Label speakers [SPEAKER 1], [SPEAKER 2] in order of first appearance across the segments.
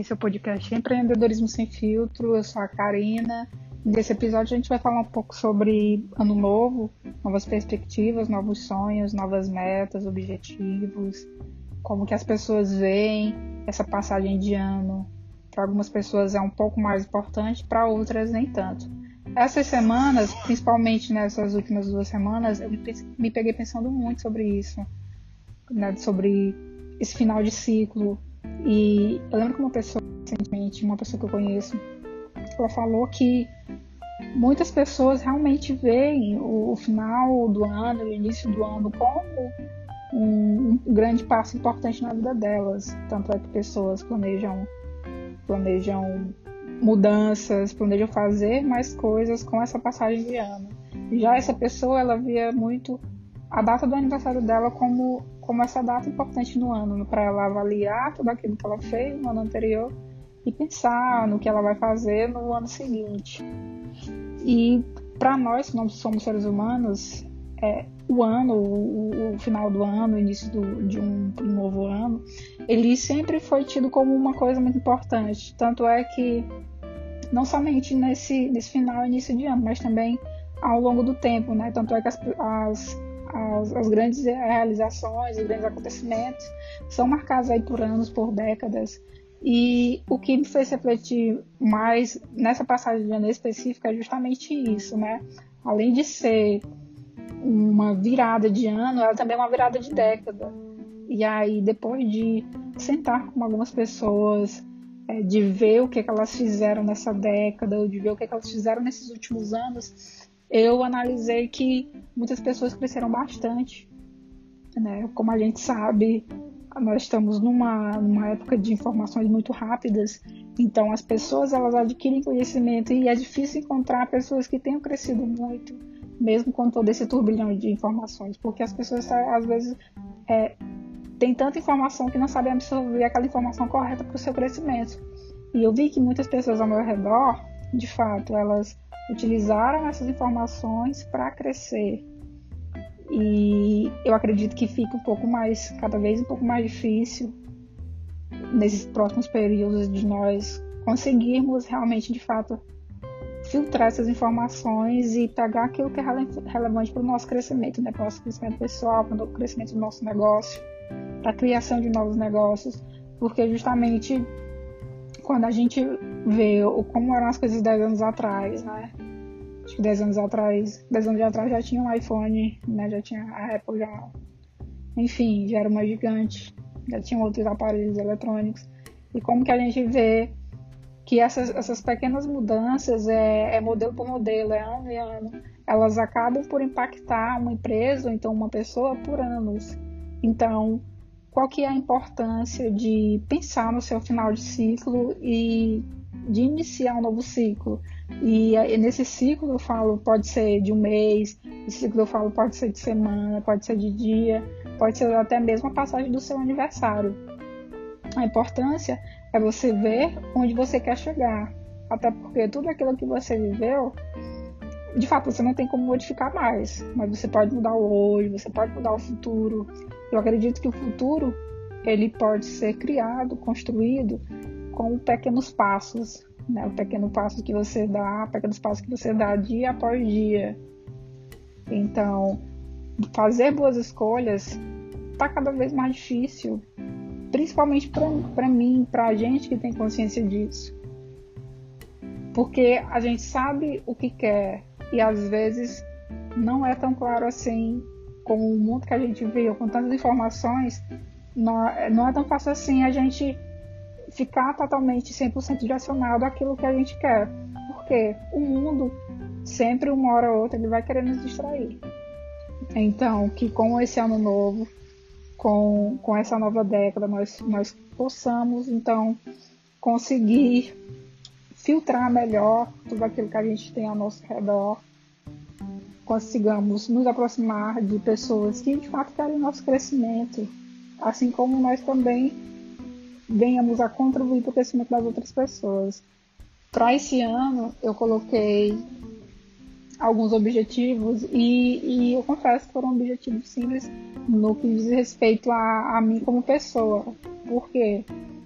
[SPEAKER 1] esse é o podcast Empreendedorismo Sem Filtro. Eu sou a Karina. Nesse episódio a gente vai falar um pouco sobre ano novo, novas perspectivas, novos sonhos, novas metas, objetivos, como que as pessoas veem essa passagem de ano. Para algumas pessoas é um pouco mais importante, para outras nem tanto. Essas semanas, principalmente nessas últimas duas semanas, eu me peguei pensando muito sobre isso, né, sobre esse final de ciclo, e eu lembro que uma pessoa, recentemente, uma pessoa que eu conheço, ela falou que muitas pessoas realmente veem o, o final do ano, o início do ano, como um, um, grande passo importante na vida delas. Tanto é que pessoas planejam, planejam mudanças, planejam fazer mais coisas com essa passagem de ano. Já essa pessoa, ela via muito a data do aniversário dela como como essa data importante no ano, para ela avaliar tudo aquilo que ela fez no ano anterior e pensar no que ela vai fazer no ano seguinte. E para nós, que nós somos seres humanos, é, o ano, o, o, final do ano, o início do, de um, um, novo ano, ele sempre foi tido como uma coisa muito importante. Tanto é que, não somente nesse, nesse final, início de ano, mas também ao longo do tempo, né? Tanto é que as, as as, as, grandes realizações, os grandes acontecimentos são marcados aí por anos, por décadas. E o que me fez refletir mais nessa passagem de ano específica é justamente isso, né? Além de ser uma virada de ano, ela também é uma virada de década. E aí, depois de sentar com algumas pessoas, é, de ver o que, que elas fizeram nessa década, de ver o que, que elas fizeram nesses últimos anos, eu analisei que muitas pessoas cresceram bastante. Né? Como a gente sabe, nós estamos numa, numa época de informações muito rápidas, então as pessoas elas adquirem conhecimento e é difícil encontrar pessoas que tenham crescido muito, mesmo com todo esse turbilhão de informações, porque as pessoas às vezes é, têm tanta informação que não sabem absorver aquela informação correta para o seu crescimento. E eu vi que muitas pessoas ao meu redor, de fato, elas utilizaram essas informações para crescer. E eu acredito que fica um pouco mais, cada vez um pouco mais difícil nesses próximos períodos de nós conseguirmos realmente, de fato, filtrar essas informações e pegar aquilo que é relevante para o nosso crescimento, né? para o nosso crescimento pessoal, para o crescimento do nosso negócio, para a criação de novos negócios, porque justamente quando a gente vê como eram as coisas 10 anos atrás, né? Acho que 10 anos atrás, 10 anos atrás já tinha um iPhone, né? Já tinha a Apple já. Enfim, já era uma gigante, já tinha outros aparelhos eletrônicos. E como que a gente vê que essas, essas pequenas mudanças é, é modelo por modelo, é ano e ano, elas acabam por impactar uma empresa ou então uma pessoa por anos. Então, qual que é a importância de pensar no seu final de ciclo e de iniciar um novo ciclo. E, nesse ciclo eu falo, pode ser de um mês, esse ciclo eu falo pode ser de semana, pode ser de dia, pode ser até mesmo a passagem do seu aniversário. A importância é você ver onde você quer chegar. Até porque tudo aquilo que você viveu, de fato, você não tem como modificar mais. Mas você pode mudar o hoje, você pode mudar o futuro. Eu acredito que o futuro ele pode ser criado, construído com pequenos passos, né? O pequeno passo que você dá, pequenos passos que você dá dia após dia. Então, fazer boas escolhas está cada vez mais difícil, principalmente para mim, para a gente que tem consciência disso. Porque a gente sabe o que quer e às vezes não é tão claro assim com o mundo que a gente vive, com tantas informações, não, não é tão fácil assim a gente ficar totalmente 100% direcionado àquilo que a gente quer. Porque o mundo, sempre uma hora ou outra, ele vai querer nos distrair. Então, que com esse ano novo, com, com essa nova década, nós, nós possamos, então, conseguir filtrar melhor tudo aquilo que a gente tem ao nosso redor consigamos nos aproximar de pessoas que de fato querem nosso crescimento, assim como nós também venhamos a contribuir para o crescimento das outras pessoas. Para esse ano, eu coloquei alguns objetivos e, e, eu confesso que foram objetivos simples no que diz respeito a, a mim como pessoa. Por quê?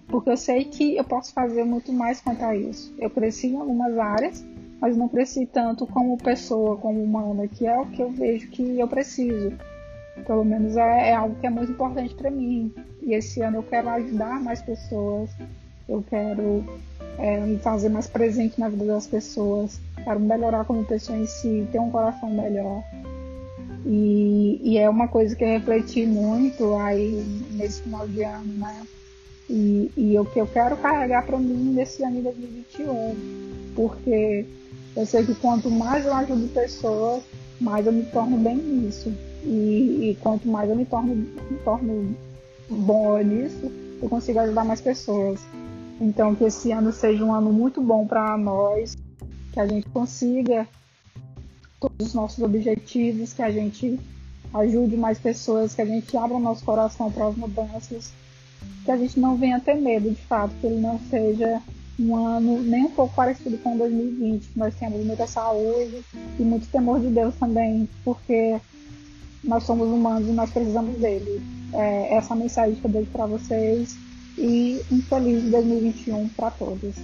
[SPEAKER 1] porque eu sei que eu posso fazer muito mais quanto a isso. Eu cresci em algumas áreas, mas não cresci tanto como pessoa, como humana, que é o que eu vejo que eu preciso. Pelo menos é, é algo que é muito importante para mim. E esse ano eu quero ajudar mais pessoas, eu quero é, me fazer mais presente na vida das pessoas, quero melhorar como pessoa em si, ter um coração melhor. E, e é uma coisa que eu refleti muito aí nesse final de ano, né? E, e o que eu quero carregar para mim nesse ano de 2021, porque eu sei que quanto mais eu ajudo pessoas, mais eu me torno bem nisso. E, e quanto mais eu me torno, me torno bom nisso, eu consigo ajudar mais pessoas. Então, que esse ano seja um ano muito bom para nós, que a gente consiga todos os nossos objetivos, que a gente ajude mais pessoas, que a gente abra nosso coração para as mudanças, que a gente não venha ter medo, de fato, que ele não seja um ano nem um pouco parecido com 2020. Nós temos muita saúde e muito temor de Deus também, porque nós somos humanos e nós precisamos dele. É, essa mensagem que eu deixo para vocês e um feliz 2021 para todos.